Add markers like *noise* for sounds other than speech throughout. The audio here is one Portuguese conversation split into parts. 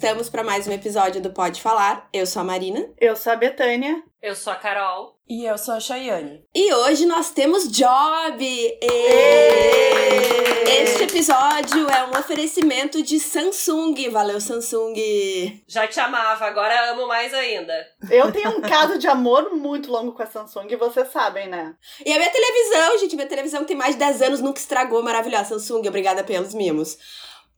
estamos para mais um episódio do Pode Falar. Eu sou a Marina. Eu sou a Betânia. Eu sou a Carol. E eu sou a Chayane. E hoje nós temos Job! Este episódio é um oferecimento de Samsung. Valeu, Samsung! Já te amava, agora amo mais ainda. Eu tenho um caso de amor muito longo com a Samsung, e vocês sabem, né? E a minha televisão, gente, minha televisão tem mais de 10 anos, nunca estragou. Maravilhosa, Samsung. Obrigada pelos mimos.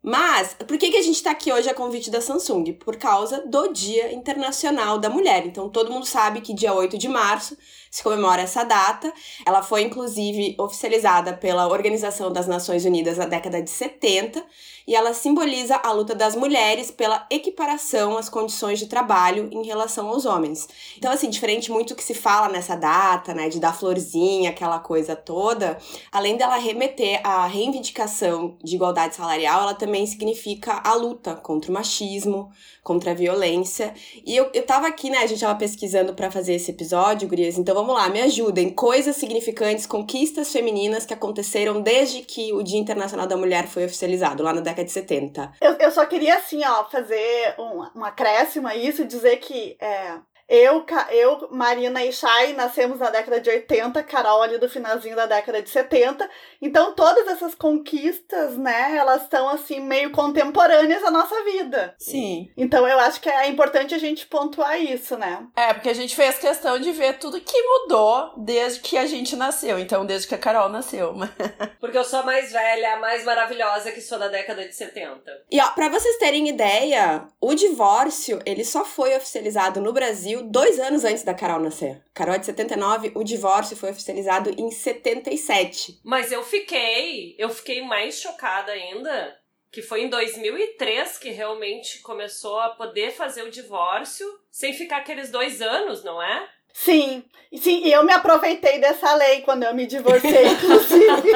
Mas, por que, que a gente está aqui hoje a convite da Samsung? Por causa do Dia Internacional da Mulher. Então, todo mundo sabe que dia 8 de março se comemora essa data. Ela foi, inclusive, oficializada pela Organização das Nações Unidas na década de 70 e ela simboliza a luta das mulheres pela equiparação às condições de trabalho em relação aos homens. Então, assim, diferente muito do que se fala nessa data, né, de dar florzinha, aquela coisa toda, além dela remeter à reivindicação de igualdade salarial, ela também significa a luta contra o machismo, contra a violência. E eu, eu tava aqui, né, a gente tava pesquisando para fazer esse episódio, gurias, então vamos lá, me ajudem. Coisas significantes, conquistas femininas que aconteceram desde que o Dia Internacional da Mulher foi oficializado, lá na década de 70. Eu, eu só queria, assim, ó, fazer um, um acréscimo a isso, dizer que é, eu, eu, Marina e Chay nascemos na década de 80, Carol ali do finalzinho da década de 70. Então todas essas conquistas, né, elas estão assim meio contemporâneas à nossa vida. Sim. Então eu acho que é importante a gente pontuar isso, né? É, porque a gente fez questão de ver tudo que mudou desde que a gente nasceu, então desde que a Carol nasceu. *laughs* porque eu sou a mais velha, a mais maravilhosa que sou da década de 70. E ó, para vocês terem ideia, o divórcio, ele só foi oficializado no Brasil dois anos antes da Carol nascer. Carol é de 79, o divórcio foi oficializado em 77. Mas eu fiquei, eu fiquei mais chocada ainda, que foi em 2003 que realmente começou a poder fazer o divórcio, sem ficar aqueles dois anos, não é? Sim, sim, e eu me aproveitei dessa lei quando eu me divorciei, *laughs* inclusive.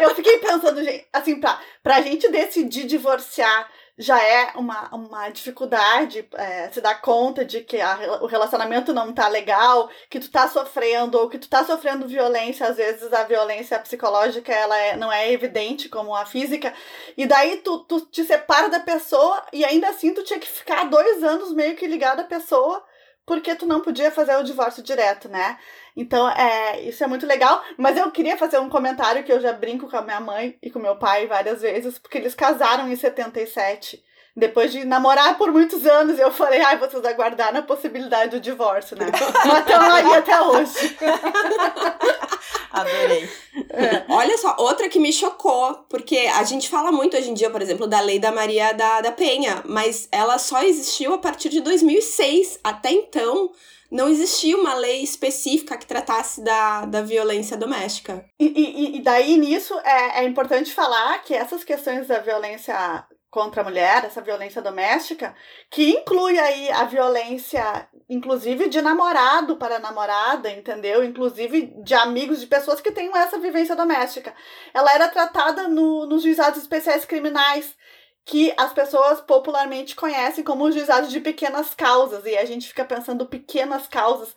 eu fiquei pensando, gente, assim, pra, pra gente decidir divorciar já é uma, uma dificuldade é, se dar conta de que a, o relacionamento não tá legal, que tu tá sofrendo, ou que tu tá sofrendo violência, às vezes a violência psicológica ela é, não é evidente como a física, e daí tu, tu te separa da pessoa e ainda assim tu tinha que ficar dois anos meio que ligado à pessoa porque tu não podia fazer o divórcio direto, né? Então, é, isso é muito legal. Mas eu queria fazer um comentário que eu já brinco com a minha mãe e com meu pai várias vezes, porque eles casaram em 77. Depois de namorar por muitos anos, eu falei, ai, vocês aguardaram a possibilidade do divórcio, né? *laughs* Mas estão aí até hoje. *laughs* Adorei. É. Olha só, outra que me chocou, porque a gente fala muito hoje em dia, por exemplo, da lei da Maria da, da Penha, mas ela só existiu a partir de 2006. Até então, não existia uma lei específica que tratasse da, da violência doméstica. E, e, e daí, nisso, é, é importante falar que essas questões da violência contra a mulher, essa violência doméstica, que inclui aí a violência, inclusive de namorado para namorada, entendeu? Inclusive de amigos, de pessoas que têm essa vivência doméstica. Ela era tratada no, nos juizados especiais criminais, que as pessoas popularmente conhecem como os juizados de pequenas causas, e a gente fica pensando pequenas causas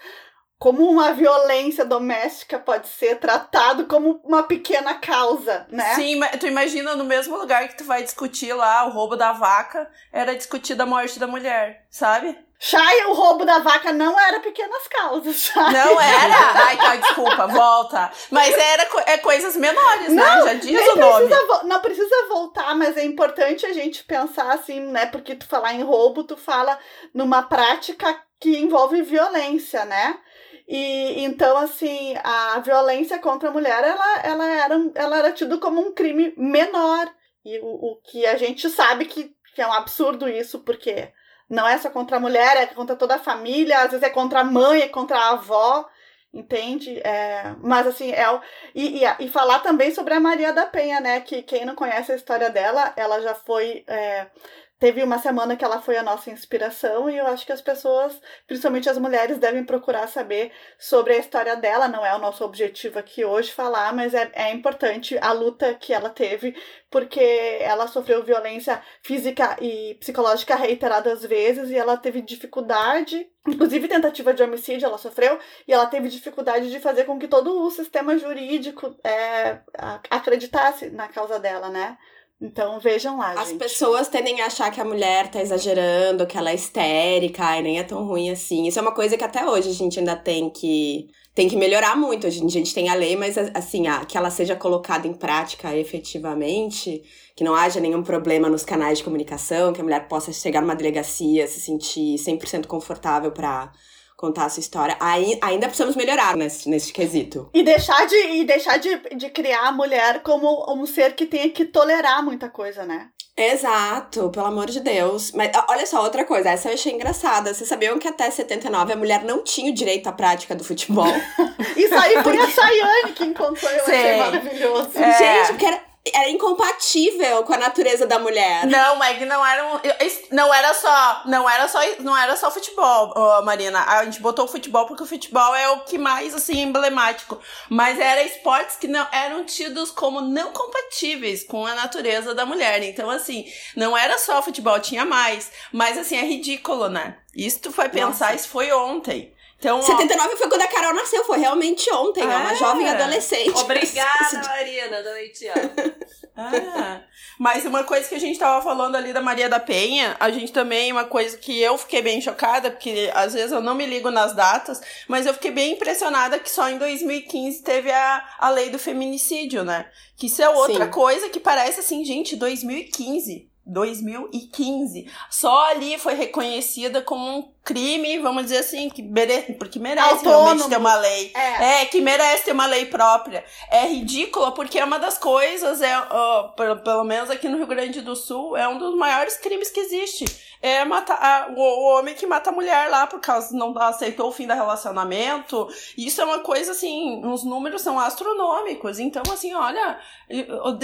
como uma violência doméstica pode ser tratado como uma pequena causa, né? Sim, tu imagina no mesmo lugar que tu vai discutir lá o roubo da vaca, era discutir a morte da mulher, sabe? Chay, o roubo da vaca não era pequenas causas, Chay. Não era? *laughs* Ai, tá, desculpa, volta. Mas era é coisas menores, né? não, né? Já diz o nome. Não precisa voltar, mas é importante a gente pensar assim, né? Porque tu falar em roubo, tu fala numa prática que envolve violência, né? E então, assim, a violência contra a mulher, ela, ela, era, ela era tida como um crime menor. E o, o que a gente sabe que, que é um absurdo isso, porque não é só contra a mulher, é contra toda a família, às vezes é contra a mãe, é contra a avó, entende? É, mas assim, é e, e, e, falar também sobre a Maria da Penha, né? Que quem não conhece a história dela, ela já foi é, teve uma semana que ela foi a nossa inspiração e eu acho que as pessoas, principalmente as mulheres, devem procurar saber sobre a história dela. Não é o nosso objetivo aqui hoje falar, mas é, é importante a luta que ela teve, porque ela sofreu violência física e psicológica reiteradas vezes e ela teve dificuldade, inclusive tentativa de homicídio ela sofreu, e ela teve dificuldade de fazer com que todo o sistema jurídico é, acreditasse na causa dela, né? Então vejam lá, As gente. pessoas tendem a achar que a mulher tá exagerando, que ela é histérica, e nem é tão ruim assim. Isso é uma coisa que até hoje a gente ainda tem que tem que melhorar muito. Hoje a gente tem a lei, mas assim, a, que ela seja colocada em prática efetivamente, que não haja nenhum problema nos canais de comunicação, que a mulher possa chegar numa delegacia, se sentir 100% confortável para contar a sua história. Aí, ainda precisamos melhorar nesse, nesse quesito. E deixar, de, e deixar de, de criar a mulher como um ser que tenha que tolerar muita coisa, né? Exato, pelo amor de Deus. Mas olha só, outra coisa, essa eu achei engraçada. Vocês sabiam que até 79 a mulher não tinha o direito à prática do futebol? *laughs* Isso aí foi a Sayane que encontrou, eu achei Sei. maravilhoso. É. Gente, porque era, era incompatível com a natureza da mulher. Não, mas não era um, não era só, não era só, não era só futebol, ô, Marina. A gente botou o futebol porque o futebol é o que mais assim emblemático, mas era esportes que não eram tidos como não compatíveis com a natureza da mulher. Então assim, não era só futebol, tinha mais, mas assim é ridículo, né? Isso tu vai pensar, Nossa. isso foi ontem. Então, ó, 79 foi quando a Carol nasceu, foi realmente ontem, é uma jovem adolescente. Obrigada, *laughs* Marina, da Leitiana. *laughs* Ah, mas uma coisa que a gente tava falando ali da Maria da Penha, a gente também, uma coisa que eu fiquei bem chocada, porque às vezes eu não me ligo nas datas, mas eu fiquei bem impressionada que só em 2015 teve a, a lei do feminicídio, né? Que isso é outra Sim. coisa que parece assim, gente, 2015. 2015. Só ali foi reconhecida como um crime, vamos dizer assim, que mere... porque merece Autônomo. realmente ter uma lei. É. É, que merece ter uma lei própria. É ridícula porque é uma das coisas, é, ó, pelo, pelo menos aqui no Rio Grande do Sul, é um dos maiores crimes que existe. É matar o, homem que mata a mulher lá por causa não aceitou o fim do relacionamento. Isso é uma coisa assim, os números são astronômicos. Então, assim, olha,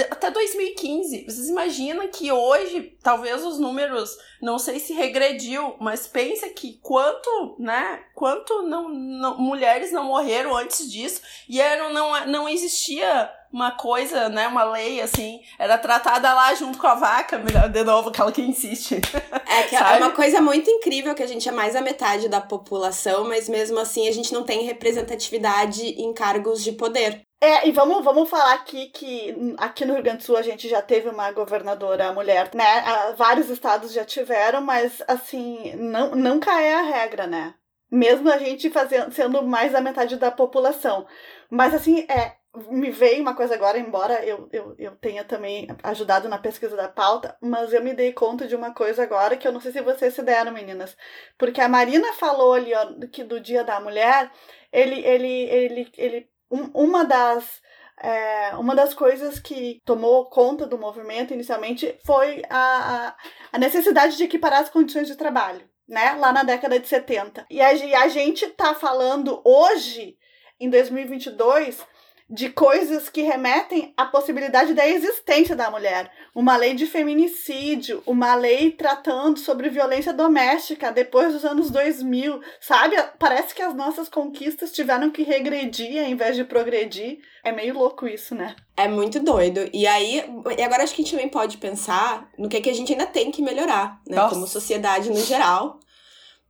até 2015, vocês imaginam que hoje, talvez os números, não sei se regrediu, mas pensa que quanto, né, quanto não, não- mulheres não morreram antes disso e era, não, não existia uma coisa, né, uma lei assim, era tratada lá junto com a vaca, de novo, aquela que insiste. *laughs* É que é uma coisa muito incrível que a gente é mais a metade da população, mas mesmo assim a gente não tem representatividade em cargos de poder. É, e vamos, vamos falar aqui que aqui no Rio Grande do Sul a gente já teve uma governadora mulher, né? Ah, Vários estados já tiveram, mas assim, não, nunca é a regra, né? Mesmo a gente fazendo, sendo mais da metade da população. Mas assim, é, me veio uma coisa agora, embora eu, eu, eu tenha também ajudado na pesquisa da pauta, mas eu me dei conta de uma coisa agora que eu não sei se vocês se deram, meninas. Porque a Marina falou ali, ó, que do Dia da Mulher, ele, ele, ele, ele um- uma das é, uma das coisas que tomou conta do movimento inicialmente foi a, a, necessidade de equiparar as condições de trabalho, né? Lá na década de 70. E a, a gente tá falando hoje, em 2022, de coisas que remetem à possibilidade da existência da mulher. Uma lei de feminicídio, uma lei tratando sobre violência doméstica depois dos anos 2000, sabe? Parece que as nossas conquistas tiveram que regredir ao invés de progredir. É meio louco isso, né? É muito doido. E aí, e agora acho que a gente também pode pensar no que, é que a gente ainda tem que melhorar, né? Nossa. Como sociedade no geral.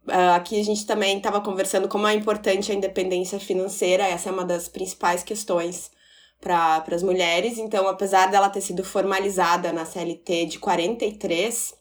Ah, aqui a gente também estava conversando como é importante a independência financeira, essa é uma das principais questões para as mulheres. Então, apesar dela ter sido formalizada na CLT de 43,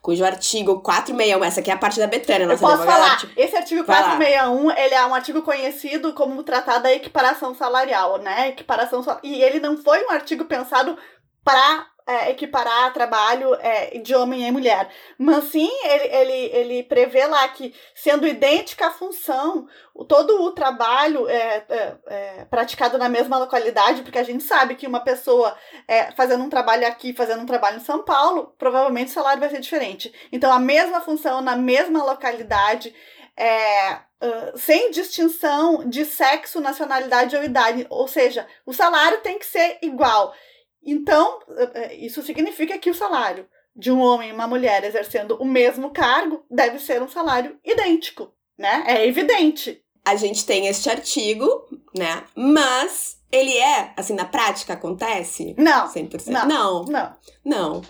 cujo artigo 461, essa aqui é a parte da Betânia, Eu nossa posso advogada, falar, tipo, esse artigo vai lá. 461, ele é um artigo conhecido como tratado da equiparação salarial, né? Equiparação E ele não foi um artigo pensado para equiparar trabalho é, de homem e mulher. Mas sim, ele, ele, ele prevê lá que, sendo idêntica a função, todo o trabalho é, é, é praticado na mesma localidade, porque a gente sabe que uma pessoa é, fazendo um trabalho aqui, fazendo um trabalho em São Paulo, provavelmente o salário vai ser diferente. Então, a mesma função na mesma localidade, é, ah, sem distinção de sexo, nacionalidade ou idade. Ou seja, o salário tem que ser igual. Então, eh, eh, isso significa que o salário de um homem e uma mulher exercendo o mesmo cargo deve ser um salário idêntico, né? É evidente. a gente tem este artigo, né? Mas ele é, assim, na prática acontece? Não, 100%? Não. não. não. Não.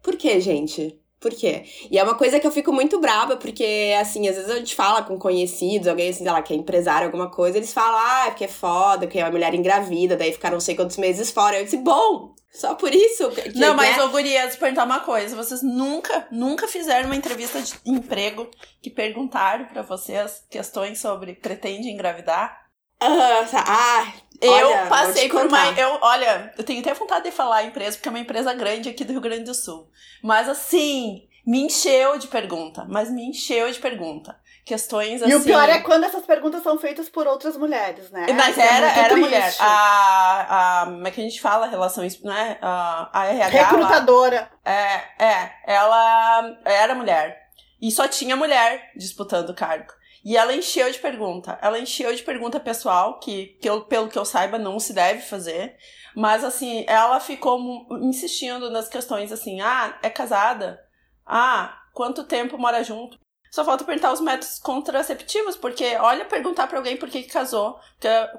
Por quê, gente? Por quê? E é uma coisa que eu fico muito braba, porque, assim, às vezes a gente fala com conhecidos, alguém, assim, sei lá, que é empresário, alguma coisa, eles falam, ah, é porque é foda, porque é uma mulher engravida, daí ficaram não sei quantos meses fora. Eu disse, bom, Só por isso? Que, Não, mas, né? ô gurias, perguntar uma coisa. Vocês nunca, nunca fizeram uma entrevista de emprego que perguntaram pra vocês questões sobre pretende engravidar? Ah, tá. Ah, Eu olha, passei por uma. Eu, olha, eu tenho até vontade de falar a empresa, porque é uma empresa grande aqui do Rio Grande do Sul. Mas assim, me encheu de pergunta. Mas me encheu de pergunta. Questões assim. E o pior é quando essas perguntas são feitas por outras mulheres, né? Mas Isso é era, era triste. mulher. A, a. Como é que a gente fala? Relações. Né? A, a RH. Recrutadora. É, é, ela era mulher. E só tinha mulher disputando o cargo. E ela encheu de pergunta. Ela encheu de pergunta pessoal, que, que eu, pelo que eu saiba, não se deve fazer. Mas, assim, ela ficou insistindo nas questões assim: ah, é casada? Ah, quanto tempo mora junto? Só falta perguntar os métodos contraceptivos, porque olha perguntar pra alguém por que, que casou,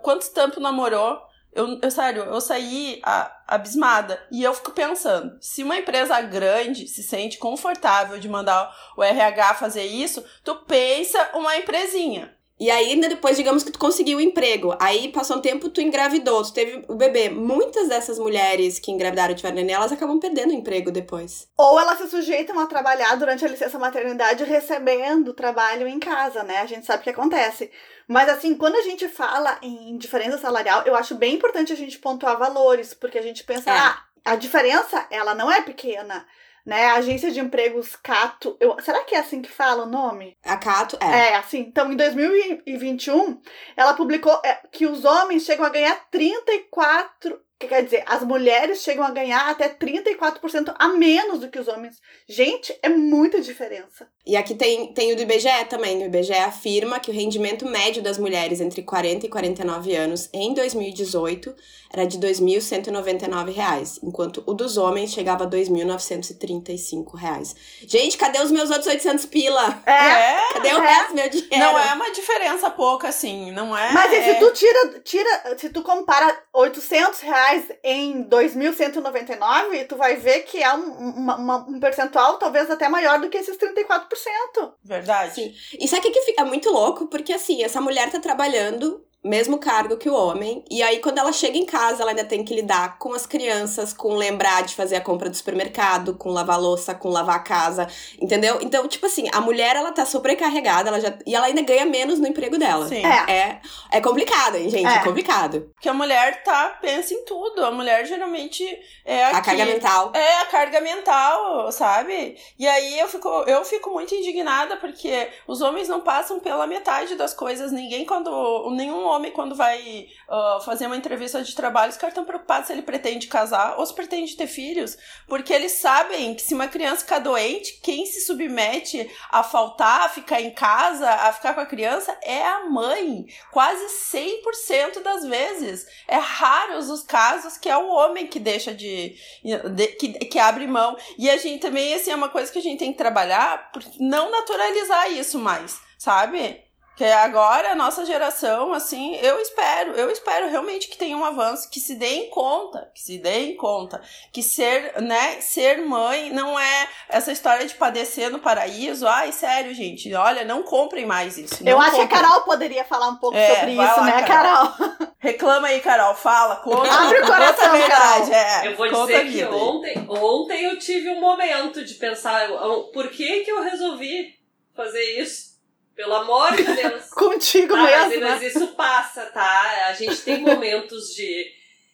quanto tempo namorou. Eu, eu, sério, eu saí abismada. E eu fico pensando, se uma empresa grande se sente confortável de mandar o RH fazer isso, tu pensa uma empresinha. E aí, ainda depois, digamos que tu conseguiu o emprego. Aí, passou um tempo, tu engravidou, tu teve o bebê. Muitas dessas mulheres que engravidaram e tiveram neném, elas acabam perdendo o emprego depois. Ou elas se sujeitam a trabalhar durante a licença maternidade recebendo trabalho em casa, né? A gente sabe o que acontece. Mas assim, quando a gente fala em diferença salarial, eu acho bem importante a gente pontuar valores, porque a gente pensa, É. ah, a diferença, ela não é pequena, né? A agência de empregos Cato, eu, será que é assim que fala o nome? A Cato, é. É, assim. Então, em 2021, ela publicou é, que os homens chegam a ganhar 34. Que quer dizer, as mulheres chegam a ganhar até 34% a menos do que os homens. Gente, é muita diferença. E aqui tem, tem o do IBGE também. O IBGE afirma que o rendimento médio das mulheres entre 40 e 49 anos em 2018 era de 2.199 reais, enquanto o dos homens chegava a 2.935 reais. Gente, cadê os meus outros 800 pila? *laughs* É. Cadê o é. resto do meu dinheiro? Não é uma diferença pouca, assim, não é. Mas e é... se tu tira, tira, se tu compara 800 reais em 2.199, tu vai ver que é um, uma- uma- um percentual talvez até maior do que esses 34%. Verdade. Sim. E sabe o que que fica muito louco? Porque assim, essa mulher tá trabalhando mesmo cargo que o homem, e aí quando ela chega em casa, ela ainda tem que lidar com as crianças, com lembrar de fazer a compra do supermercado, com lavar louça, com lavar a casa, entendeu? Então, tipo assim, a mulher ela tá sobrecarregada, ela já e ela ainda ganha menos no emprego dela. Sim. É. É, é complicado, hein, gente? É, É. complicado. Porque a mulher tá, pensa em tudo. A mulher geralmente é A aqui- carga mental. É, a carga mental, sabe? E aí eu fico, eu fico muito indignada porque os homens não passam pela metade das coisas. Ninguém quando. Nenhum homem, quando vai ah, fazer uma entrevista de trabalho, os caras estão preocupados se ele pretende casar ou se pretende ter filhos. Porque eles sabem que se uma criança ficar doente, quem se submete a faltar, a ficar em casa, a ficar com a criança é a mãe. Quase 100% das vezes. É raros os casos que é o homem que deixa de, de- que, que abre mão. E a gente também, assim, é uma coisa que a gente tem que trabalhar não naturalizar isso mais, sabe? Que agora a nossa geração, assim, eu espero, eu espero realmente que tenha um avanço, que se dê em conta, que se dê em conta, que ser, né, ser mãe não é essa história de padecer no paraíso. Ai, sério, gente, olha, não comprem mais isso. Eu acho que a comprem. Carol poderia falar um pouco É, sobre isso, lá, né, Carol. Carol? Reclama aí, Carol, fala, conta. Abre o coração, conta a verdade, é. Eu vou dizer que ontem, ontem eu tive um momento de pensar por que que eu resolvi fazer isso. Pelo amor de *laughs* Deus. Contigo Tá, mas, mesmo, né? mas isso passa, tá? A gente tem momentos de.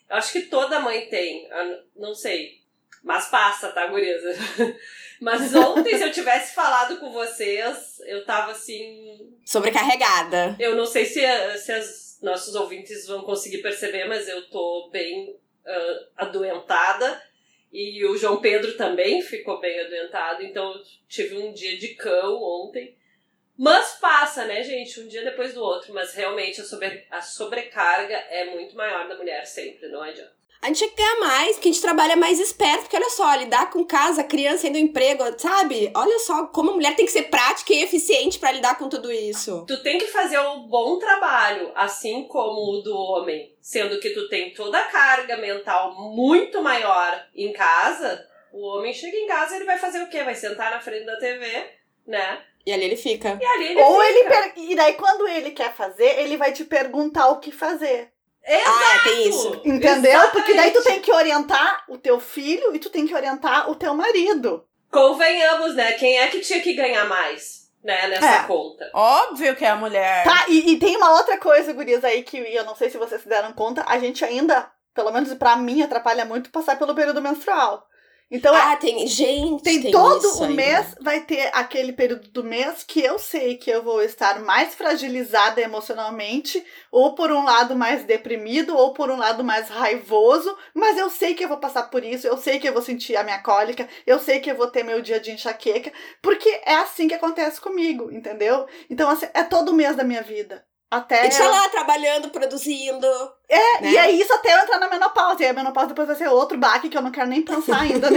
Eu acho que toda mãe tem. Não sei. Mas passa, tá, gurias? *laughs* Mas ontem, se eu tivesse falado com vocês, eu tava assim. Sobrecarregada. Eu não sei se, se as nossos ouvintes vão conseguir perceber, mas eu tô bem ah, adoentada. E o João Pedro também ficou bem adoentado. Então eu tive um dia de cão ontem. Mas passa, né, gente? Um dia depois do outro. Mas realmente a, sobre, a sobrecarga é muito maior da mulher sempre, não adianta. A gente tinha que ganhar mais, porque a gente trabalha mais esperto, porque olha só, lidar com casa, criança indo emprego, sabe? Olha só como a mulher tem que ser prática e eficiente pra lidar com tudo isso. Tu tem que fazer um bom trabalho, assim como o do homem. Sendo que tu tem toda a carga mental muito maior em casa, o homem chega em casa e ele vai fazer o quê? Vai sentar na frente da TV, né? E ali ele fica. E ali ele Ou ele fica. per... E daí, quando ele quer fazer, ele vai te perguntar o que fazer. Exato. Ah, é, tem isso. Entendeu? Exatamente. Porque daí tu tem que orientar o teu filho e tu tem que orientar o teu marido. Convenhamos, né? Quem é que tinha que ganhar mais, né, nessa É. conta? Óbvio que é a mulher. Tá, e, e tem uma outra coisa, gurias, aí que eu não sei se vocês se deram conta, a gente ainda, pelo menos pra mim, atrapalha muito passar pelo período menstrual. Então, é- Ah, tem. Gente, tem, tem todo o mês, vai ter aquele período do mês que eu sei que eu vou estar mais fragilizada emocionalmente, ou por um lado mais deprimido, ou por um lado mais raivoso, mas eu sei que eu vou passar por isso, eu sei que eu vou sentir a minha cólica, eu sei que eu vou ter meu dia de enxaqueca, porque é assim que acontece comigo, entendeu? Então, assim, é todo mês da minha vida. Até. E tu tá lá trabalhando, produzindo. É, né? e é isso até eu entrar na menopausa. E a menopausa depois vai ser outro baque que eu não quero nem pensar *laughs* ainda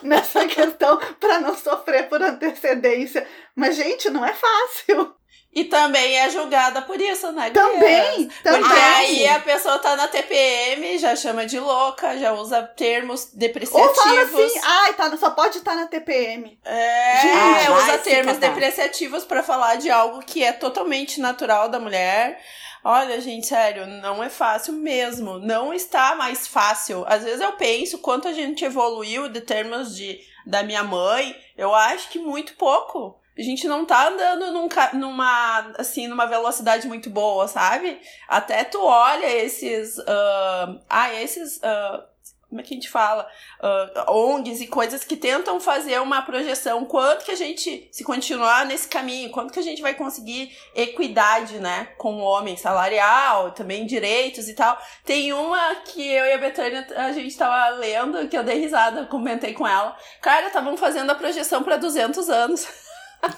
nessa questão pra não sofrer por antecedência. Mas, gente, não é fácil. E também é julgada por isso, né? Também, Porque também. aí a pessoa tá na TPM, já chama de louca, já usa termos Ou depreciativos. fala assim, ai, tá, só pode estar na TPM. É, Gente, usa termos catar. depreciativos pra falar de algo que é totalmente natural da mulher. Olha, gente, sério, não é fácil mesmo. Não está mais fácil. Às vezes eu penso quanto a gente evoluiu de termos de da minha mãe. Eu acho que muito pouco. A gente não tá andando num, numa, assim, numa velocidade muito boa, sabe? Até tu olha esses. ah, ah, esses. ah, como é que a gente fala? ah, ONGs e coisas que tentam fazer uma projeção. Quanto que a gente, se continuar nesse caminho, quanto que a gente vai conseguir equidade, né? Com o homem salarial, também direitos e tal. Tem uma que eu e a Betânia, a gente tava lendo, que eu dei risada, comentei com ela. Cara, estavam fazendo a projeção pra 200 anos. *laughs*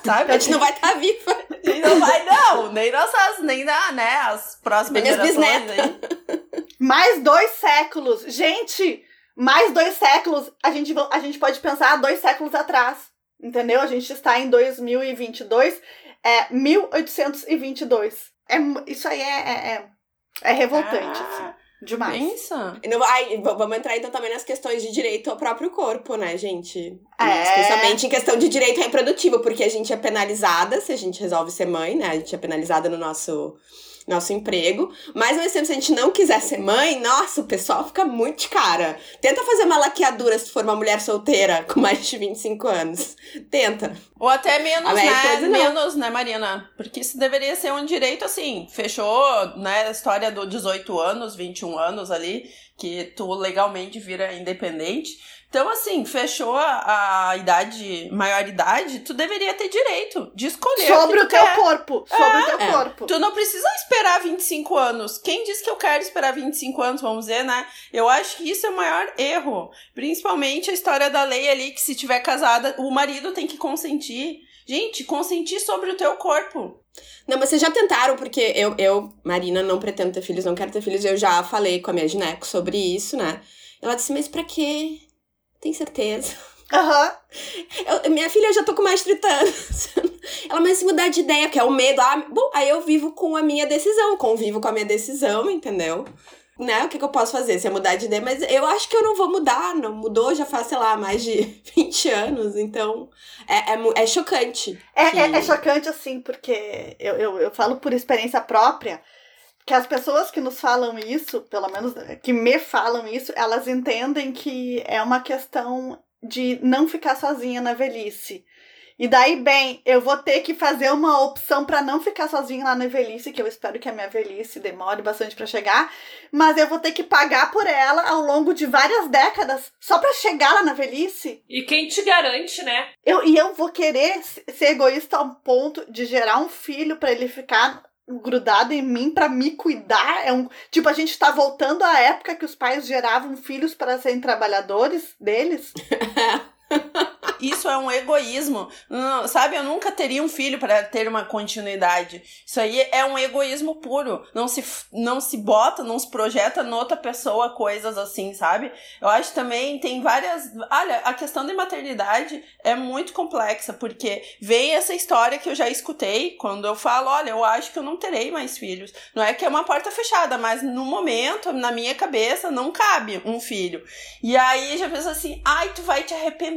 Sabe? A gente não vai estar viva. A gente não vai, não. Nem nossas, nem na, né, as próximas Nem gerações. Mais dois séculos. Gente, mais dois séculos. A gente, a gente pode pensar há dois séculos atrás. Entendeu? A gente está em 2022. É 1822. É, isso aí é, é, é, é revoltante, assim. Demais. pensa. Não, vamos entrar então também nas questões de direito ao próprio corpo, né, gente? É. Especialmente em questão de direito reprodutivo, porque a gente é penalizada se a gente resolve ser mãe, né? A gente é penalizada no nosso, nosso emprego. Mas ao mesmo tempo, se a gente não quiser ser mãe, nossa, o pessoal fica muito de cara. Tenta fazer uma laqueadura se tu for uma mulher solteira *laughs* com mais de 25 anos. Tenta. Ou até menos, minha né? coisa não. Menos, né, Marina? Porque isso deveria ser um direito assim. Fechou, né? A história do 18 anos, 21 anos ali, que tu legalmente vira independente. Então, assim, fechou a, a idade, maioridade, tu deveria ter direito de escolher. Sobre que o tu teu quer. corpo. Sobre o teu É. corpo. Tu não precisa esperar 25 anos. Quem disse que eu quero esperar 25 anos, vamos dizer, né? Eu acho que isso é o maior erro. Principalmente a história da lei ali, que se tiver casada, o marido tem que consentir. Gente, consentir sobre o teu corpo. Não, mas vocês já tentaram, porque eu, eu, Marina, não pretendo ter filhos, não quero ter filhos. Eu já falei com a minha gineco sobre isso, né? Ela disse, mas pra quê? Tem certeza? Aham. *laughs* Eu- minha filha, eu já tô com mais de 30 anos. *laughs* Ela, mas se mudar de ideia, que é o medo. Ah, bom, aí eu vivo com a minha decisão, convivo com a minha decisão, entendeu? Né? O que, que eu posso fazer? Se é mudar de ideia, mas eu acho que eu não vou mudar, não mudou já faz, sei lá, mais de *laughs* 20 anos, então é, é, é chocante. É, que- é, é chocante, assim, porque eu, eu, eu falo por experiência própria que as pessoas que nos falam isso, pelo menos que me falam isso, elas entendem que é uma questão de não ficar sozinha na velhice. E daí, bem, eu vou ter que fazer uma opção para não ficar sozinha lá na velhice, que eu espero que a minha velhice demore bastante para chegar, mas eu vou ter que pagar por ela ao longo de várias décadas só para chegar lá na velhice. E quem te garante, né? Eu, e eu vou querer ser egoísta ao ponto de gerar um filho pra ele ficar grudado em mim pra me cuidar. É um tipo a gente tá voltando à época que os pais geravam filhos para serem trabalhadores deles. *laughs* Isso é um egoísmo. Não, sabe, eu nunca teria um filho para ter uma continuidade. Isso aí é um egoísmo puro. Não se, não se bota, não se projeta noutra pessoa coisas assim, sabe? Eu acho também tem várias. Olha, a questão da maternidade é muito complexa, porque vem essa história que eu já escutei quando eu falo: olha, eu acho que eu não terei mais filhos. Não é que é uma porta fechada, mas no momento, na minha cabeça, não cabe um filho. E aí já pensa assim: ai, tu vai te arrepender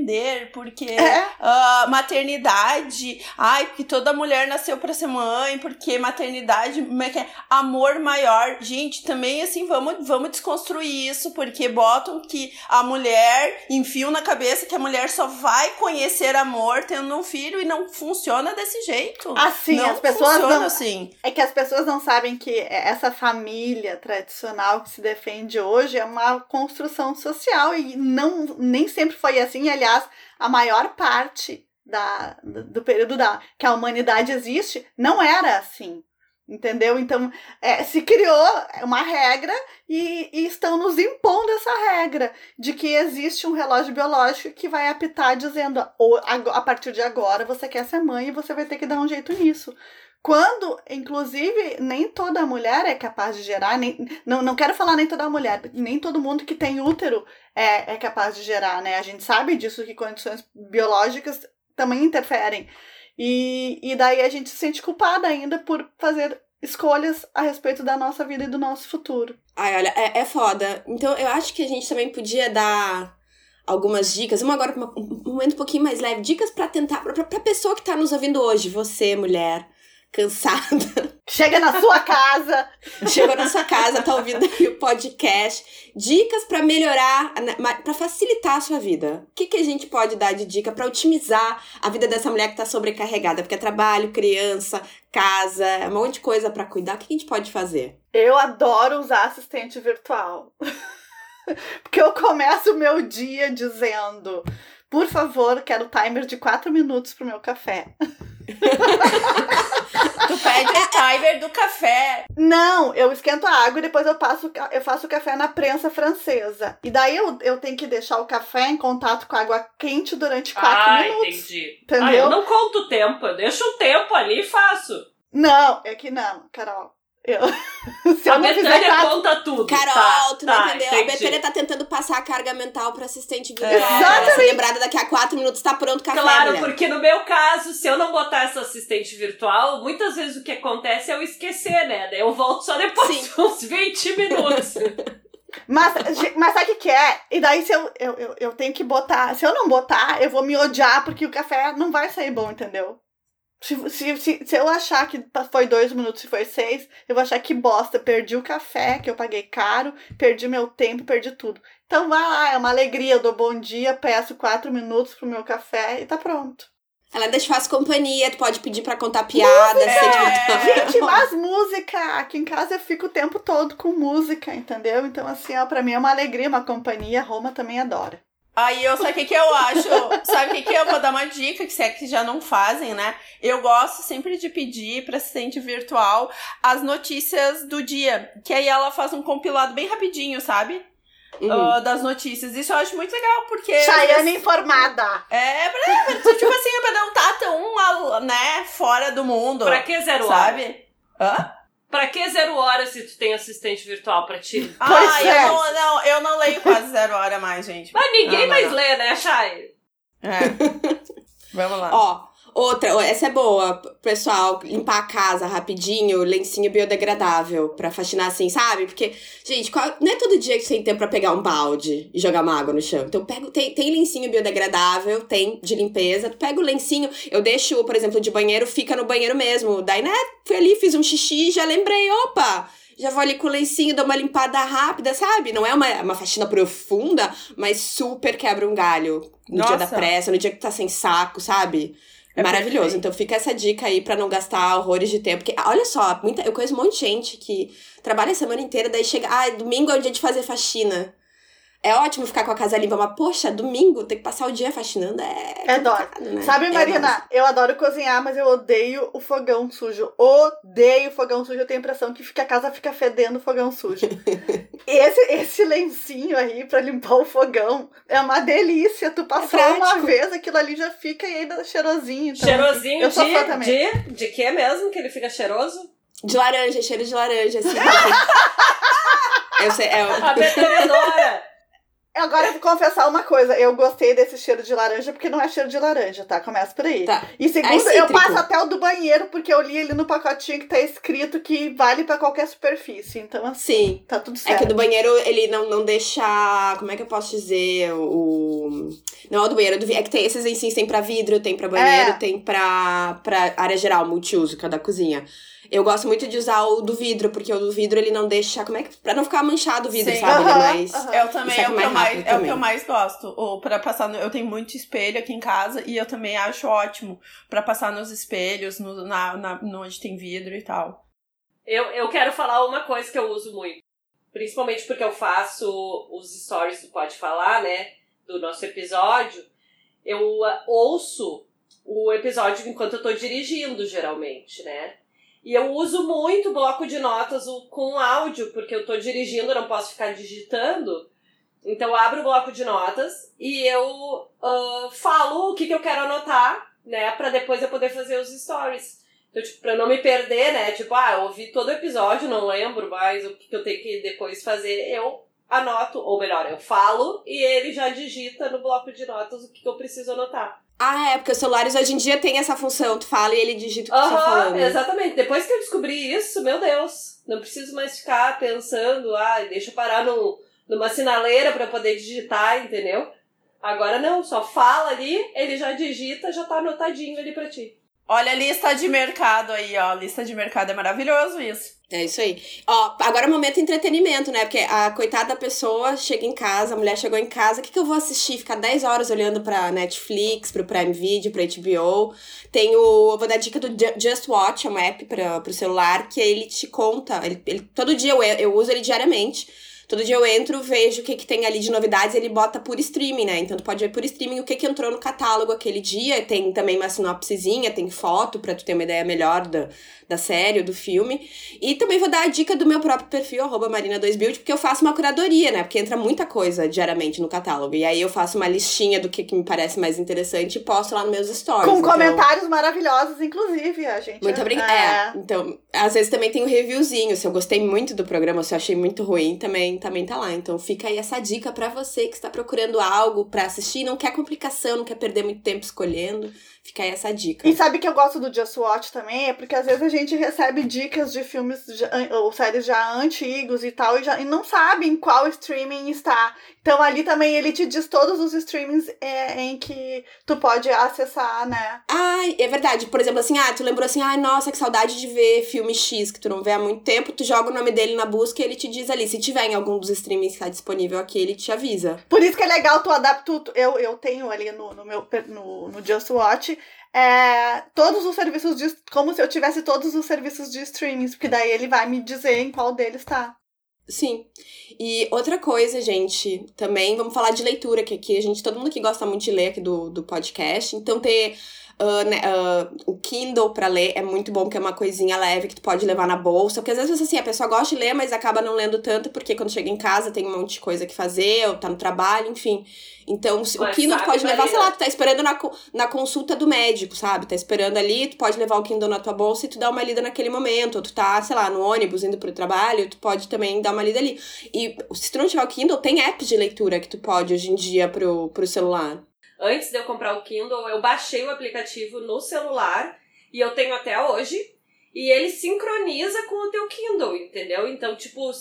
por porque É. ah, maternidade, ai, porque toda mulher nasceu pra ser mãe, porque maternidade, como é que é? Amor maior. Gente, também assim, vamos, vamos desconstruir isso, porque botam que a mulher, enfiam na cabeça que a mulher só vai conhecer amor tendo um filho e não funciona desse jeito. Assim, não as pessoas funciona não, assim. É que as pessoas não sabem que essa família tradicional que se defende hoje é uma construção social e não nem sempre foi assim. Aliás, a maior parte da, do do período da, que a humanidade existe não era assim. Entendeu? Então, é, se criou uma regra e, e estão nos impondo essa regra de que existe um relógio biológico que vai apitar dizendo "Ou, ago- a partir de agora você quer ser mãe e você vai ter que dar um jeito nisso. Quando, inclusive, nem toda mulher é capaz de gerar, nem, não, não quero falar nem toda mulher, nem todo mundo que tem útero é, é capaz de gerar, né? A gente sabe disso, que condições biológicas também interferem. E, e daí a gente se sente culpada ainda por fazer escolhas a respeito da nossa vida e do nosso futuro. Ai, olha, é, é foda. Então, eu acho que a gente também podia dar algumas dicas. Uma agora, um momento um pouquinho mais leve. Dicas pra tentar, pra, pra pessoa que tá nos ouvindo hoje. Você, mulher, cansada. *laughs* Chega na sua casa, Chegou na sua casa, tá ouvindo aí o podcast. Dicas pra melhorar, pra facilitar a sua vida. O que, que a gente pode dar de dica pra otimizar a vida dessa mulher que tá sobrecarregada? Porque é trabalho, criança, casa, é um monte de coisa pra cuidar. O que a gente pode fazer? Eu adoro usar assistente virtual. *laughs* Porque eu começo o meu dia dizendo: por favor, quero timer de 4 minutos pro meu café. *laughs* *laughs* Tu pede o timer do café. Não, eu esquento a água e depois eu, passo, o eu faço o café na prensa francesa. E daí eu, eu tenho que deixar o café em contato com a água quente durante 4 Ah, minutos. entendi. Entendeu? Ah, eu não conto o tempo, eu deixo um tempo ali e faço. Não, é que não, Carol. Eu, *laughs* se eu a não fizer Betânia quatro conta tudo. Carol, tá, tu não tá, entendeu? A entendi. Betânia tá tentando passar a carga mental pro assistente virtual. É. Ela ser lembrada daqui a quatro minutos tá pronto o café, Claro, mulher. porque no meu caso, se eu não botar essa assistente virtual, muitas vezes o que acontece é eu esquecer, né? Daí eu volto só depois Sim. de uns 20 minutos. *laughs* Mas, mas sabe o que que é? E daí se eu, eu, eu, eu tenho que botar. Se eu não botar, eu vou me odiar porque o café não vai sair bom, entendeu? Se, se, se, se eu achar que foi dois minutos, se foi seis, eu vou achar que bosta. Perdi o café, que eu paguei caro, perdi meu tempo, perdi tudo. Então vai lá, é uma alegria. Eu dou bom dia, peço quatro minutos pro meu café e tá pronto. Ela deixa faz companhia, tu pode pedir pra contar piada, virtual. Gente, mas música! Aqui em casa eu fico o tempo todo com música, entendeu? Então, assim, ó, pra mim é uma alegria, uma companhia. A Roma também adora. Aí eu sabe o que, que eu acho? Sabe o que, que eu vou dar uma dica, que se é que já não fazem, né? Eu gosto sempre de pedir pra assistente virtual as notícias do dia. Que aí ela faz um compilado bem rapidinho, sabe? Uhum. Ah, das notícias. Isso eu acho muito legal, porque. Chayane informada! É, pra, pra- tipo assim, pra não estar tão, né, fora do mundo. pra que zero hora? Sabe? Hã? Pra que zero hora se tu tem assistente virtual pra ti? Pois ah, é. eu não, não, eu não leio quase zero hora mais, gente. Mas ninguém Não, não, mais não. lê, né, Chay? É. *laughs* Vamos lá. Ó, outra, essa é boa, pessoal, limpar a casa rapidinho, lencinho biodegradável, pra faxinar assim, sabe? Porque, gente, qual- não é todo dia que você tem tempo pra pegar um balde e jogar uma água no chão. Então, pego, tem, tem lencinho biodegradável, tem de limpeza, pega o lencinho, eu deixo, por exemplo, de banheiro, fica no banheiro mesmo. Daí, né, fui ali, fiz um xixi, já lembrei, opa... Já vou ali com o lencinho, dou uma limpada rápida, sabe? Não é uma, uma faxina profunda, mas super quebra um galho no dia da Nossa. pressa, no dia que tá sem saco, sabe? É Maravilhoso. Então fica essa dica aí pra não gastar horrores de tempo. Porque, olha só, muita, eu conheço um monte de gente que trabalha a semana inteira, daí chega. Ah, domingo é o dia de fazer faxina. É ótimo ficar com a casa limpa, mas, poxa, domingo tem que passar o dia faxinando. É. É dó. né? Sabe, É Marina, dose. eu adoro cozinhar, mas eu odeio o fogão sujo. Odeio o fogão sujo. Eu tenho a impressão que fica, a casa fica fedendo o fogão sujo. *laughs* esse, esse lencinho aí pra limpar o fogão é uma delícia. Tu passou uma prático. vez, aquilo ali já fica e ainda cheirosinho. Então, Cheirosinho eu sou de, fã também. de. De que mesmo que ele fica cheiroso? De laranja, cheiro de laranja, assim. *laughs* eu sei, é, o- A *laughs* Betânia adora. Agora eu vou confessar uma coisa. Eu gostei desse cheiro de laranja porque não é cheiro de laranja, tá? Começa por aí. Tá. E segundo, É eu passo até o do banheiro porque eu li ali no pacotinho que tá escrito que vale pra qualquer superfície. Então, assim, Sim. tá tudo É certo. que o do banheiro, ele não, não deixa. Como é que eu posso dizer? O. Não é o do banheiro, é do é que tem esses si, tem pra vidro, tem pra banheiro, É. tem pra, pra área geral, multiuso, que é da cozinha. Eu gosto muito de usar o do vidro, porque o do vidro ele não deixa. Como é que. Pra não ficar manchado o vidro, Sim. sabe? Ele é Aham, mais. aham. Eu também, seca é o, que mais eu mais, rápido é o que também. eu mais gosto. Ou para passar no, eu tenho muito espelho aqui em casa e eu também acho ótimo pra passar nos espelhos, no, na, na, no onde tem vidro e tal. Eu, eu quero falar uma coisa que eu uso muito. Principalmente porque eu faço os stories do Pode Falar, né? Do nosso episódio. Eu ah, ouço o episódio enquanto eu tô dirigindo, geralmente, né? E eu uso muito bloco de notas com áudio, porque eu tô dirigindo, não posso ficar digitando. Então eu abro o bloco de notas e eu ah, falo o que, que eu quero anotar, né? Pra depois eu poder fazer os stories. Então, tipo, pra não me perder, né? Tipo, ah, eu ouvi todo o episódio, não lembro mais o que que eu tenho que depois fazer. Eu anoto, ou melhor, eu falo e ele já digita no bloco de notas o que, que eu preciso anotar. Ah, é, porque os celulares hoje em dia tem essa função. Tu fala e ele digita o que tu tá Aham, falando. exatamente. Depois que eu descobri isso, meu Deus, não preciso mais ficar pensando, ah, deixa eu parar no, numa sinaleira pra eu poder digitar, entendeu? Agora não, só fala ali, ele já digita, já tá anotadinho ali pra ti. Olha a lista de mercado aí, ó. Lista de mercado é maravilhoso isso. É isso aí. Ó, agora é momento entretenimento, né? Porque a coitada da pessoa chega em casa, a mulher chegou em casa, o que, que eu vou assistir? Ficar 10 horas olhando pra Netflix, pro Prime Video, pro HBO. Tem o. Eu vou dar dica do Ju- Just Watch, é um app pra, pro celular, que ele te conta. Ele, ele- todo dia eu, eu uso ele diariamente. Todo dia eu entro, vejo o que, que tem ali de novidades, ele bota por streaming, né? Então tu pode ver por streaming o que, que entrou no catálogo aquele dia. Tem também uma sinopsezinha, tem foto pra tu ter uma ideia melhor da, da série ou do filme. E também vou dar a dica do meu próprio perfil, arroba Marina2Build, porque eu faço uma curadoria, né? Porque entra muita coisa diariamente no catálogo. E aí eu faço uma listinha do que, que me parece mais interessante e posto lá nos meus stories. Com Então- comentários maravilhosos, inclusive, a gente. muito obrigada. É. então, às vezes também tem um reviewzinho. Se eu gostei muito do programa, se eu achei muito ruim, também, também tá lá. Então fica aí essa dica pra você que está procurando algo pra assistir, não quer complicação, não quer perder muito tempo escolhendo. Fica aí essa dica. E sabe que eu gosto do Just Watch também? É porque às vezes a gente recebe dicas de filmes já- ou séries já antigos e tal, e, já, e não sabe em qual streaming está. Então ali também ele te diz todos os streamings é, em que tu pode acessar, né? Ai, é verdade. Por exemplo, assim, ah, tu lembrou assim, ai, nossa, que saudade de ver filme X que tu não vê há muito tempo. Tu joga o nome dele na busca e ele te diz ali. Se tiver em algum dos streamings que tá disponível aqui, ele te avisa. Por isso que é legal tu adaptar. Eu, eu tenho ali no, no meu no, no Just Watch é, todos os serviços de. Como se eu tivesse todos os serviços de streaming, porque daí ele vai me dizer em qual deles tá. Sim. E outra coisa, gente, também vamos falar de leitura, que aqui a gente, todo mundo que gosta muito de ler aqui do, do podcast, então ter né, ah, o Kindle pra ler é muito bom, porque é uma coisinha leve que tu pode levar na bolsa, porque às vezes assim, a pessoa gosta de ler, mas acaba não lendo tanto, porque quando chega em casa tem um monte de coisa que fazer, ou tá no trabalho, enfim. Então, se- o Mas Kindle tu sabe, pode levar, sei lá, tu tá esperando na, na consulta do médico, sabe? Tá esperando ali, tu pode levar o Kindle na tua bolsa e tu dá uma lida naquele momento. Ou tu tá, sei lá, no ônibus indo pro trabalho, tu pode também dar uma lida ali. E se tu não tiver o Kindle, tem apps de leitura que tu pode hoje em dia pro, pro celular. Antes de eu comprar o Kindle, eu baixei o aplicativo no celular e eu tenho até hoje. E ele sincroniza com o teu Kindle, entendeu? Então, tipo,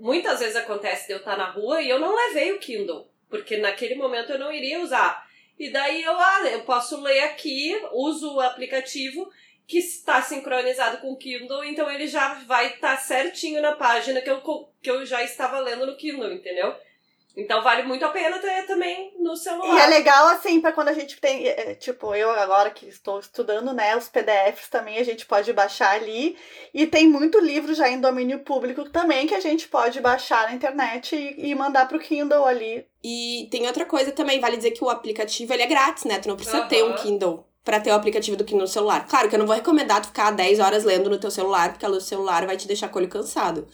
muitas vezes acontece de eu estar na rua e eu não levei o Kindle, porque naquele momento eu não iria usar. E daí eu, ah, eu posso ler aqui, uso o aplicativo que está sincronizado com o Kindle, então ele já vai estar certinho na página que eu, que eu já estava lendo no Kindle, entendeu? Então vale muito a pena ter também no celular. E é legal, assim, pra quando a gente tem. é, Tipo, eu agora que estou estudando, né? Os PDFs também a gente pode baixar ali. E tem muito livro já em domínio público também que a gente pode baixar na internet e, e mandar pro Kindle ali. E tem outra coisa também, vale dizer que o aplicativo ele é grátis, né? Tu não precisa ter um. Kindle pra ter o aplicativo do Kindle no celular. Claro que eu não vou recomendar tu ficar 10 horas lendo no teu celular, porque o celular vai te deixar com o olho cansado.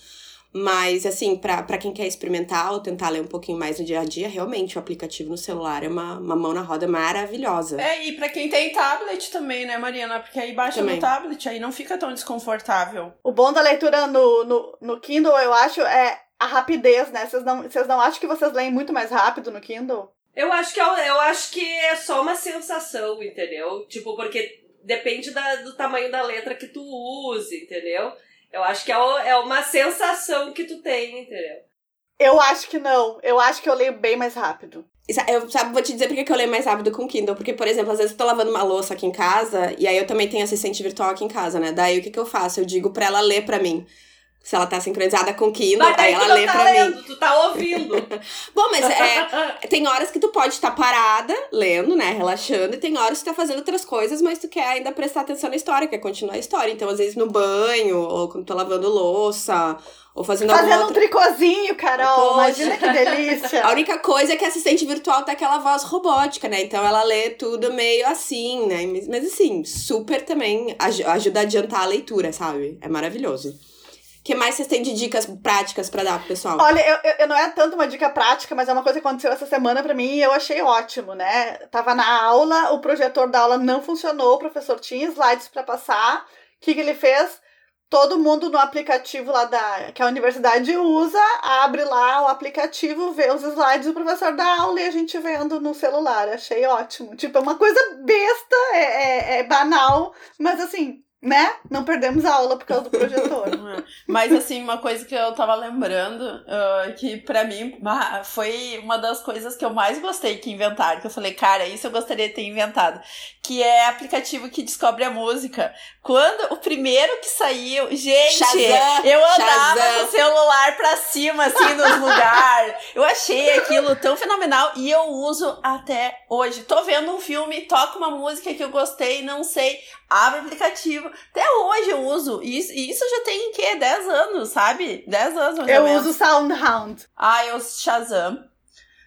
Mas, assim, pra, pra quem quer experimentar ou tentar ler um pouquinho mais no dia a dia, realmente o aplicativo no celular é uma, uma mão na roda maravilhosa. É, e pra quem tem tablet também, né, Mariana? Porque aí baixa Também. no tablet, aí não fica tão desconfortável. O bom da leitura no, no, no Kindle, eu acho, é a rapidez, né? Vocês não, vocês não acham que vocês leem muito mais rápido no Kindle? Eu acho que é, eu acho que é só uma sensação, entendeu? Tipo, porque depende da, do tamanho da letra que tu use, entendeu? Eu acho que é, é uma sensação que tu tem, entendeu? Eu acho que não. Eu acho que eu leio bem mais rápido. Eu sabe, vou te dizer porque que eu leio mais rápido com Kindle. Porque, por exemplo, às vezes eu tô lavando uma louça aqui em casa, e aí eu também tenho assistente virtual aqui em casa, né? Daí o que, que eu faço? Eu digo pra ela ler pra mim. Se ela tá sincronizada com Kindle, Mas aí tu ela não lê tá pra lendo, mim. Tu tá ouvindo. *laughs* Bom, mas é, *laughs* tem horas que tu pode estar parada, lendo, né, relaxando, e tem horas que tu tá fazendo outras coisas, mas tu quer ainda prestar atenção na história, quer continuar a história. Então, às vezes no banho, ou quando tá lavando louça, ou fazendo, alguma Fazendo um outra... tricôzinho, Carol. Poxa. Imagina que delícia. *laughs* A única coisa é que a assistente virtual tá aquela voz robótica, né? Então ela lê tudo meio assim, né? Mas, assim, super também aj- ajuda a adiantar a leitura, sabe? É maravilhoso. Que mais vocês têm de dicas práticas pra dar pro pessoal? Olha, eu, eu, não é tanto uma dica prática, mas é uma coisa que aconteceu essa semana pra mim e eu achei ótimo, né? Tava na aula, o projetor da aula não funcionou, o professor tinha slides pra passar. O que, que ele fez? Todo mundo no aplicativo lá da que a universidade usa, abre lá o aplicativo, vê os slides do professor da aula e a gente vendo no celular. Achei ótimo. Tipo, é uma coisa besta, é, é, é banal, mas assim, né? Não perdemos a aula por causa do projetor. *laughs* Mas assim, uma coisa que eu tava lembrando, ah, que pra mim foi uma das coisas que eu mais gostei que inventaram, que eu falei, cara, isso eu gostaria de ter inventado, que é aplicativo que descobre a música. Quando o primeiro que saiu, gente, Shazam! eu andava Shazam! com o celular pra cima, assim, nos *laughs* lugares. Eu achei aquilo tão fenomenal e eu uso até hoje. Tô vendo um filme, toca uma música que eu gostei, não sei, abre o aplicativo. Até hoje eu uso. E isso, e isso já tem, o quê? 10 anos, sabe? 10 anos mais Eu uso SoundHound. Ah, eu uso Shazam.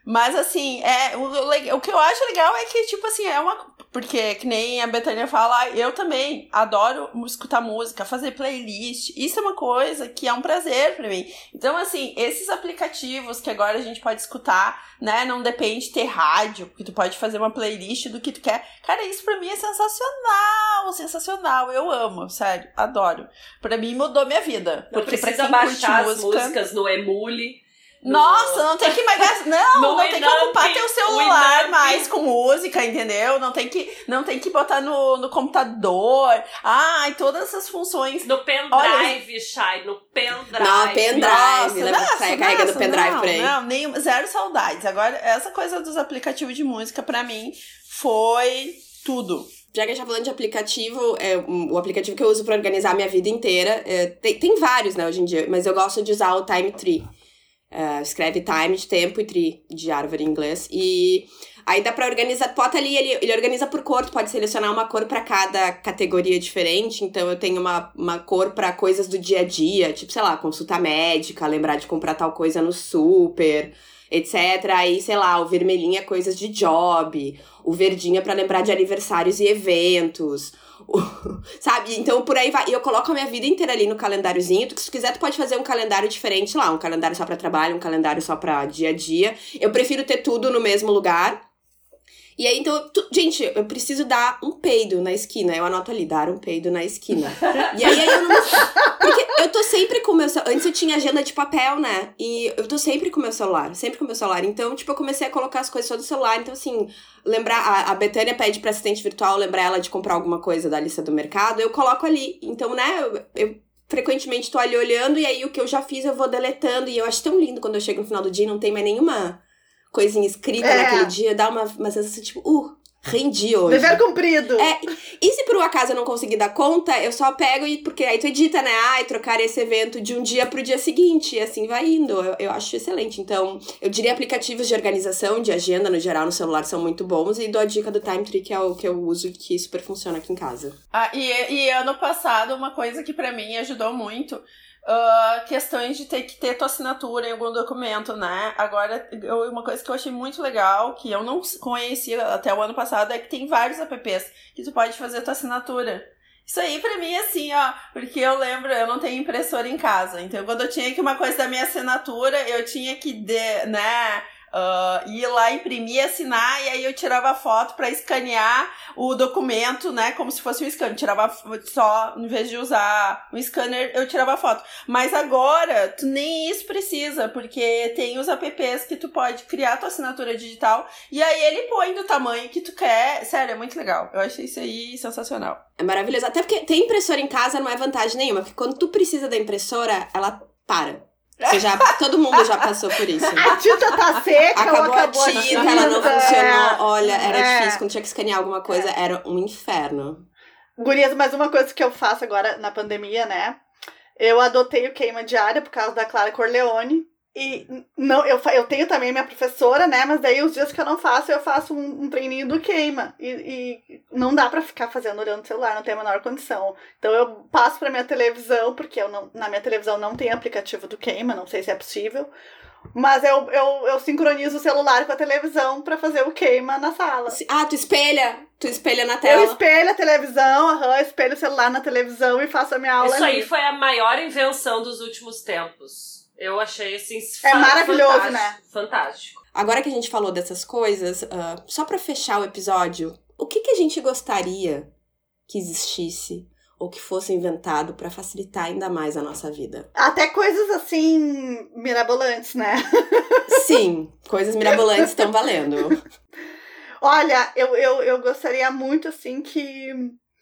Mas assim, é, o, o que eu acho legal é que, tipo assim, é uma. Porque, que nem a Betânia fala, eu também adoro escutar música, fazer playlist. Isso é uma coisa que é um prazer pra mim. Então, assim, esses aplicativos que agora a gente pode escutar, né? Não depende de ter rádio, porque tu pode fazer uma playlist do que tu quer. Cara, isso pra mim é sensacional, sensacional. Eu amo, sério, adoro. Pra mim mudou minha vida. Não porque pra precisa quem curte baixar as música. músicas no Emule. No- Nossa, não tem que mais gastar. *laughs* Não, No não tem que ocupar teu celular mais com música, entendeu? Não tem que, não tem que botar no, no computador. Ai, todas essas funções. No pendrive, Shai, no pendrive. Não, pendrive. Nossa, lembra que saia carregando nossa, pendrive não, por aí? Não, nem, zero saudades. Agora, essa coisa dos aplicativos de música, pra mim, foi tudo. Já que a gente tá falando de aplicativo, é, um- o aplicativo que eu uso pra organizar a minha vida inteira, é, tem, tem vários, né, hoje em dia, mas eu gosto de usar o Time Tree. É, escreve time de tempo e tree de árvore em inglês. E aí dá pra organizar, bota ali, ele, ele organiza por cor, tu pode selecionar uma cor pra cada categoria diferente. Então eu tenho uma, uma cor pra coisas do dia a dia, tipo, sei lá, consulta médica, lembrar de comprar tal coisa no super, etc. Aí, sei lá, o vermelhinho é coisas de job, o verdinho é pra lembrar de aniversários e eventos. *laughs* Sabe? Então por aí vai. E eu coloco a minha vida inteira ali no calendáriozinho. Tu, se quiser, tu pode fazer um calendário diferente lá. Um calendário só pra trabalho, um calendário só pra dia a dia. Eu prefiro ter tudo no mesmo lugar. E aí, então, tu- gente, eu preciso dar um peido na esquina. Eu anoto ali, dar um peido na esquina. *laughs* E aí, aí eu não. Porque eu tô sempre com o meu celular. Antes eu tinha agenda de papel, né? E eu tô sempre com o meu celular. Sempre com o meu celular. Então, tipo, eu comecei a colocar as coisas só do celular. Então, assim, lembrar. A, a Betânia pede pra assistente virtual lembrar ela de comprar alguma coisa da lista do mercado. Eu coloco ali. Então, né, eu, eu frequentemente tô ali olhando. E aí, o que eu já fiz, eu vou deletando. E eu acho tão lindo quando eu chego no final do dia e não tem mais nenhuma coisinha escrita É. naquele dia. Dá uma, uma sensação tipo, uh, rendi hoje. Dever cumprido. É, e se por um acaso eu não conseguir dar conta, eu só pego e. Porque aí tu edita, né? Ai, trocar esse evento de um dia pro dia seguinte. E assim vai indo. Eu, eu acho excelente. Então, eu diria aplicativos de organização, de agenda no geral no celular são muito bons. E dou a dica do Time Tree, que é o que eu uso e que super funciona aqui em casa. Ah, e, e ano passado, uma coisa que pra mim ajudou muito, ah, questões de ter que ter tua assinatura em algum documento, né? Agora, eu- uma coisa que eu achei muito legal, que eu não conhecia até o ano passado, é que tem vários apps que tu pode fazer tua assinatura. Isso aí pra mim, assim, ó, porque eu lembro, eu não tenho impressora em casa, então quando eu tinha que uma coisa da minha assinatura, eu tinha que, de, né, uh, ir lá imprimir, assinar, e aí eu tirava foto para escanear o documento, né? Como se fosse um scanner. Tirava só, em vez de usar um scanner, eu tirava foto. Mas agora, tu nem isso precisa, porque tem os apps que tu pode criar tua assinatura digital e aí ele põe do tamanho que tu quer. Sério, é muito legal. Eu achei isso aí sensacional. É maravilhoso. Até porque ter impressora em casa não é vantagem nenhuma, porque quando tu precisa da impressora, ela para. Você já, todo mundo já passou por isso. A tinta tá seca acabou, ou acabou a tinta, ela não funcionou. Olha, era é. difícil. Quando tinha que escanear alguma coisa, era um inferno. Gurias, mais uma coisa que eu faço agora na pandemia, né? Eu adotei o queima diária por causa da Clara Corleone. E não, eu, eu tenho também minha professora, né? Mas daí os dias que eu não faço, eu faço um, um treininho do queima. E, e não dá para ficar fazendo olhando o celular, não tem a menor condição. Então eu passo pra minha televisão, porque eu não, na minha televisão não tem aplicativo do queima, não sei se é possível. Mas eu, eu, eu sincronizo o celular com a televisão para fazer o queima na sala. Ah, tu espelha? Tu espelha na tela? Eu espelho a televisão, aham, espelho o celular na televisão e faço a minha aula Isso ali. aí foi a maior invenção dos últimos tempos. Eu achei assim É maravilhoso, fantástico, né? Fantástico. Agora que a gente falou dessas coisas, uh, só para fechar o episódio, o que, que a gente gostaria que existisse ou que fosse inventado para facilitar ainda mais a nossa vida? Até coisas assim mirabolantes, né? *laughs* Sim, coisas mirabolantes estão valendo. Olha, eu, eu, eu gostaria muito assim que.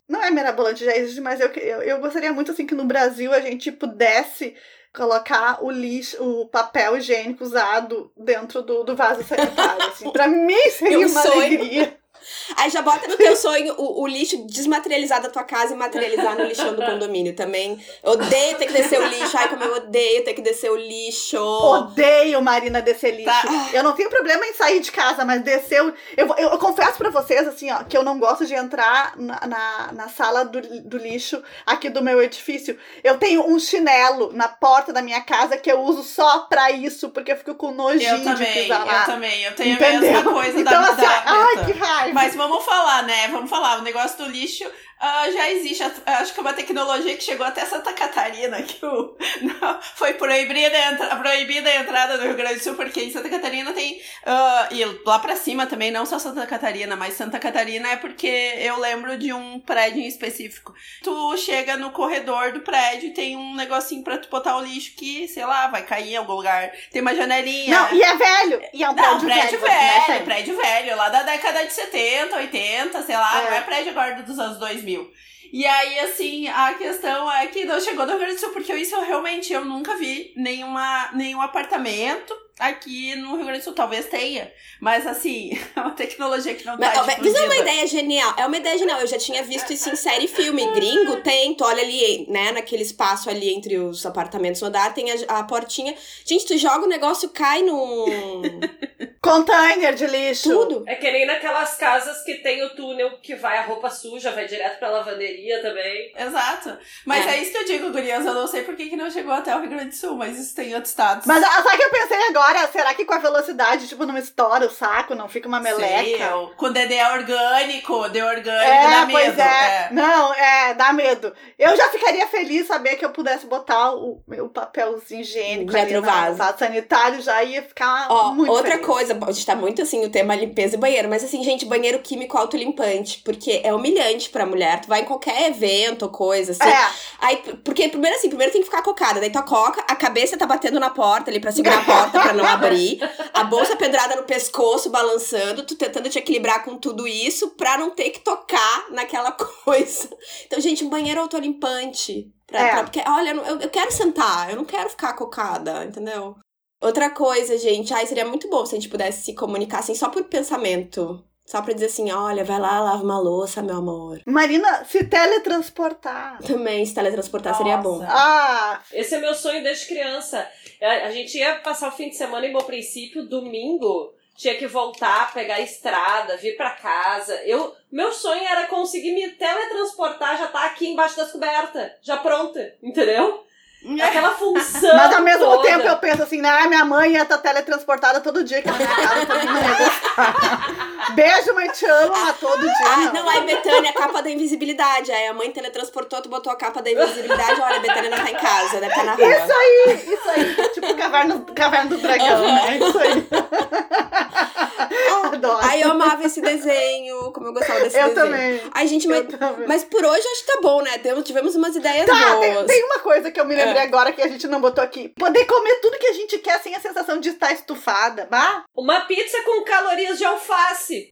Não é mirabolante, já existe, mas eu, eu, eu gostaria muito assim que no Brasil a gente pudesse colocar o lixo, o papel higiênico usado dentro do, do vaso sanitário. Assim. *laughs* Pra mim seria uma sonho. alegria. Aí já bota no teu sonho o, o, lixo desmaterializar da tua casa e materializar no lixão do *laughs* condomínio também. Eu odeio ter que descer o lixo. Ai, como eu odeio ter que descer o lixo. Odeio, Marina, descer lixo. Tá. Eu não tenho problema em sair de casa, mas descer. Eu, eu, eu, confesso pra vocês, assim, ó, que eu não gosto de entrar na, na, na sala do, do lixo aqui do meu edifício. Eu tenho um chinelo na porta da minha casa que eu uso só pra isso, porque eu fico com nojinho eu também, de pisar lá. Eu também, eu tenho Entendeu? a mesma coisa então, da, assim, da Ai, que raiva. Mas vamos falar, né? Vamos falar. O negócio do lixo uh, já existe. Acho que é uma tecnologia que chegou até Santa Catarina, que o, não, foi proibida a, entra, proibida a entrada do Rio Grande do Sul, porque em Santa Catarina tem. Uh, e lá pra cima também, não só Santa Catarina, mas Santa Catarina é porque eu lembro de um prédio em específico. Tu chega no corredor do prédio e tem um negocinho pra tu botar o lixo que, sei lá, vai cair em algum lugar. Tem uma janelinha. Não, e é velho. E é um não, prédio, prédio velho. velho, velho prédio velho, lá da década de 70, 80, sei lá, é. não é prédio agora dos anos 2000 E aí, assim, a questão é que não chegou do Rio Grande do Sul, porque isso eu realmente eu nunca vi nenhuma, nenhum apartamento aqui no Rio Grande do Sul. Talvez tenha, mas assim, *laughs* é uma tecnologia que não tá Mas, Isso é uma ideia genial. É uma ideia genial. Eu já tinha visto isso em série e filme. Gringo tem, tu olha ali, né, naquele espaço ali entre os apartamentos no andar, tem a, a portinha. Gente, tu joga o negócio, cai num... *laughs* Container de lixo. Tudo. É que nem naquelas casas que tem o túnel que vai a roupa suja, vai direto pra lavanderia também. Exato. Mas é, é isso que eu digo, gurias. Eu não sei por que, que não chegou até o Rio Grande do Sul, mas isso tem outros estados. Mas ah, sabe o que eu pensei agora? Será que com a velocidade, tipo, não estoura o saco, não fica uma meleca? Sim, com o DD orgânico, de orgânico, é, dá pois medo. É. é. Não, é, dá medo. Eu já ficaria feliz saber que eu pudesse botar o meu papelzinho higiênico ali no vaso. vaso sanitário, já ia ficar Ó, muito Outra feliz. coisa, a gente tá muito assim, o tema limpeza e banheiro, mas assim, gente, banheiro químico autolimpante, porque é humilhante pra mulher. Tu vai em qualquer evento ou coisa, assim. É. Aí, porque primeiro assim, primeiro tem que ficar cocada, daí tu coca, a cabeça tá batendo na porta ali pra segurar a porta *laughs* pra não abrir, a bolsa pedrada no pescoço, balançando, tu tentando te equilibrar com tudo isso pra não ter que tocar naquela *laughs* coisa. Então, gente, um banheiro autolimpante. Pra, É. pra- porque, olha, eu, eu quero sentar, eu não quero ficar cocada, entendeu? Outra coisa, gente, ai, seria muito bom se a gente pudesse se comunicar assim, só por pensamento. Só pra dizer assim, olha, vai lá, lava uma louça, meu amor. Marina, se teletransportar. Também, se teletransportar seria bom. Nossa. Ah, Esse é meu sonho desde criança. A, a gente ia passar o fim de semana em Bom Princípio, domingo. Tinha que voltar, pegar a estrada, vir pra casa. Eu, meu sonho era conseguir me teletransportar, já tá aqui embaixo das cobertas, já pronta, entendeu? Aquela função. Mas ao mesmo toda. tempo eu penso assim, né? Minha mãe ia estar teletransportada todo dia na minha casa, também não ia gostar. Beijo, mãe, te amo, mas todo dia. Ah, não. não, aí Betânia, a capa da invisibilidade. Aí a mãe teletransportou, tu botou a capa da invisibilidade. Olha, a Betânia não tá em casa, deve estar na rua. Isso aí, isso aí. Tipo caverna, caverna do dragão, Aham. né? Isso aí. Adoro. Aí eu amava esse desenho, como eu gostava desse eu desenho. também. Ai, gente, mas, Eu também. mas por hoje acho que tá bom, né? Temos- Tivemos umas ideias Tá, boas. tem, tem uma coisa que eu me lembrei É. agora que a gente não botou aqui. Poder comer tudo que a gente quer sem a sensação de estar estufada. Bah, Uma pizza com calorias de alface.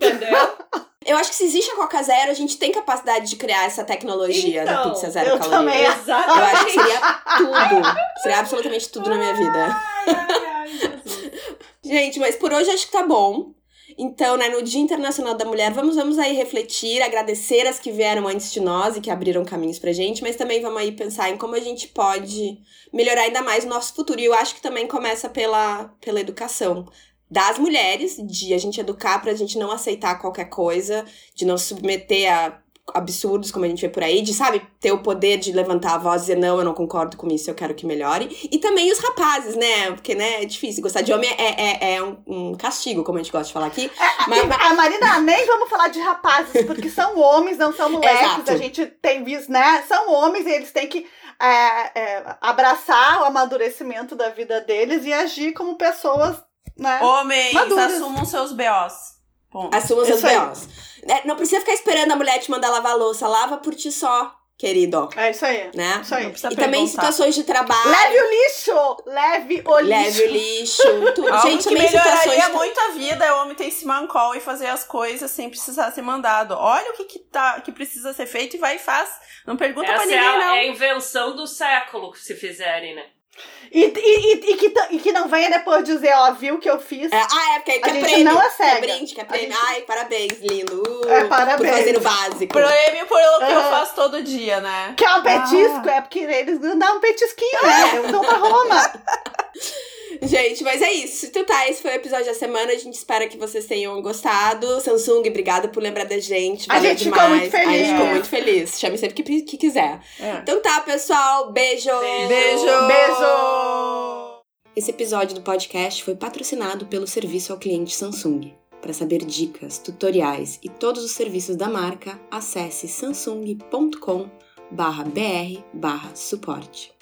Entendeu? *laughs* Eu acho que se existe a Coca Zero, a gente tem capacidade de criar essa tecnologia da Então, pizza zero eu caloria. também. Eu acho que Exatamente. seria tudo. Seria absolutamente tudo na minha vida. Ai, ai, ai. *laughs* Gente, mas por hoje acho que tá bom. Então, né, no Dia Internacional da Mulher, vamos, vamos aí refletir, agradecer as que vieram antes de nós e que abriram caminhos pra gente, mas também vamos aí pensar em como a gente pode melhorar ainda mais o nosso futuro. E eu acho que também começa pela, pela educação das mulheres, de a gente educar pra gente não aceitar qualquer coisa, de não se submeter a absurdos como a gente vê por aí, de, sabe, ter o poder de levantar a voz e dizer, não, eu não concordo com isso, eu quero que melhore. E também os rapazes, né? Porque, né, é difícil. Gostar de homem é, é, é um, um castigo, como a gente gosta de falar aqui. Mas, mas- A Marina, nem vamos falar de rapazes, porque são homens, não são moleques. Exato. A gente tem visto, né? São homens e eles têm que é, é, abraçar o amadurecimento da vida deles e agir como pessoas, né? Homens, Maduras. assumam seus BOs. Ponto. assuma seus. B.O.s. É, Não precisa ficar esperando a mulher te mandar lavar a louça. Lava por ti só, querido. É isso aí. Né? Isso aí. Não precisa E também em situações de trabalho. Leve o lixo! Leve o lixo! Leve o lixo. Tudo. Algo Gente, que também em situações. melhoraria muito a vida é o homem ter esse mancol e fazer as coisas sem precisar ser mandado. Olha o que, que, tá, que precisa ser feito e vai e faz. Não pergunta pra Essa ninguém, é a, não. é a invenção do século, se fizerem, né? E, e, e, e que, e que não venha depois dizer, ó, viu o que eu fiz? É, ah, é porque A quer gente prêmio. não é cega. brinde, quer A prêmio. gente- Ai, parabéns, lindo. Uh, É, parabéns. Por fazer o básico. Prêmio pelo que eu Ah. faço todo dia, né? Que é um petisco, é porque eles não dão um petisquinho, né? Eles dão pra Roma. *laughs* Gente, mas é isso. Então tá, esse foi o episódio da semana. A gente espera que vocês tenham gostado. Samsung, obrigada por lembrar da gente. A Valeu gente ficou demais. muito feliz. A gente ficou muito feliz. Chame sempre que, que quiser. É. Então tá, pessoal. Beijo. Beijo. Beijo! Esse episódio do podcast foi patrocinado pelo serviço ao cliente Samsung. Para saber dicas, tutoriais e todos os serviços da marca, acesse samsung.com/br/suporte.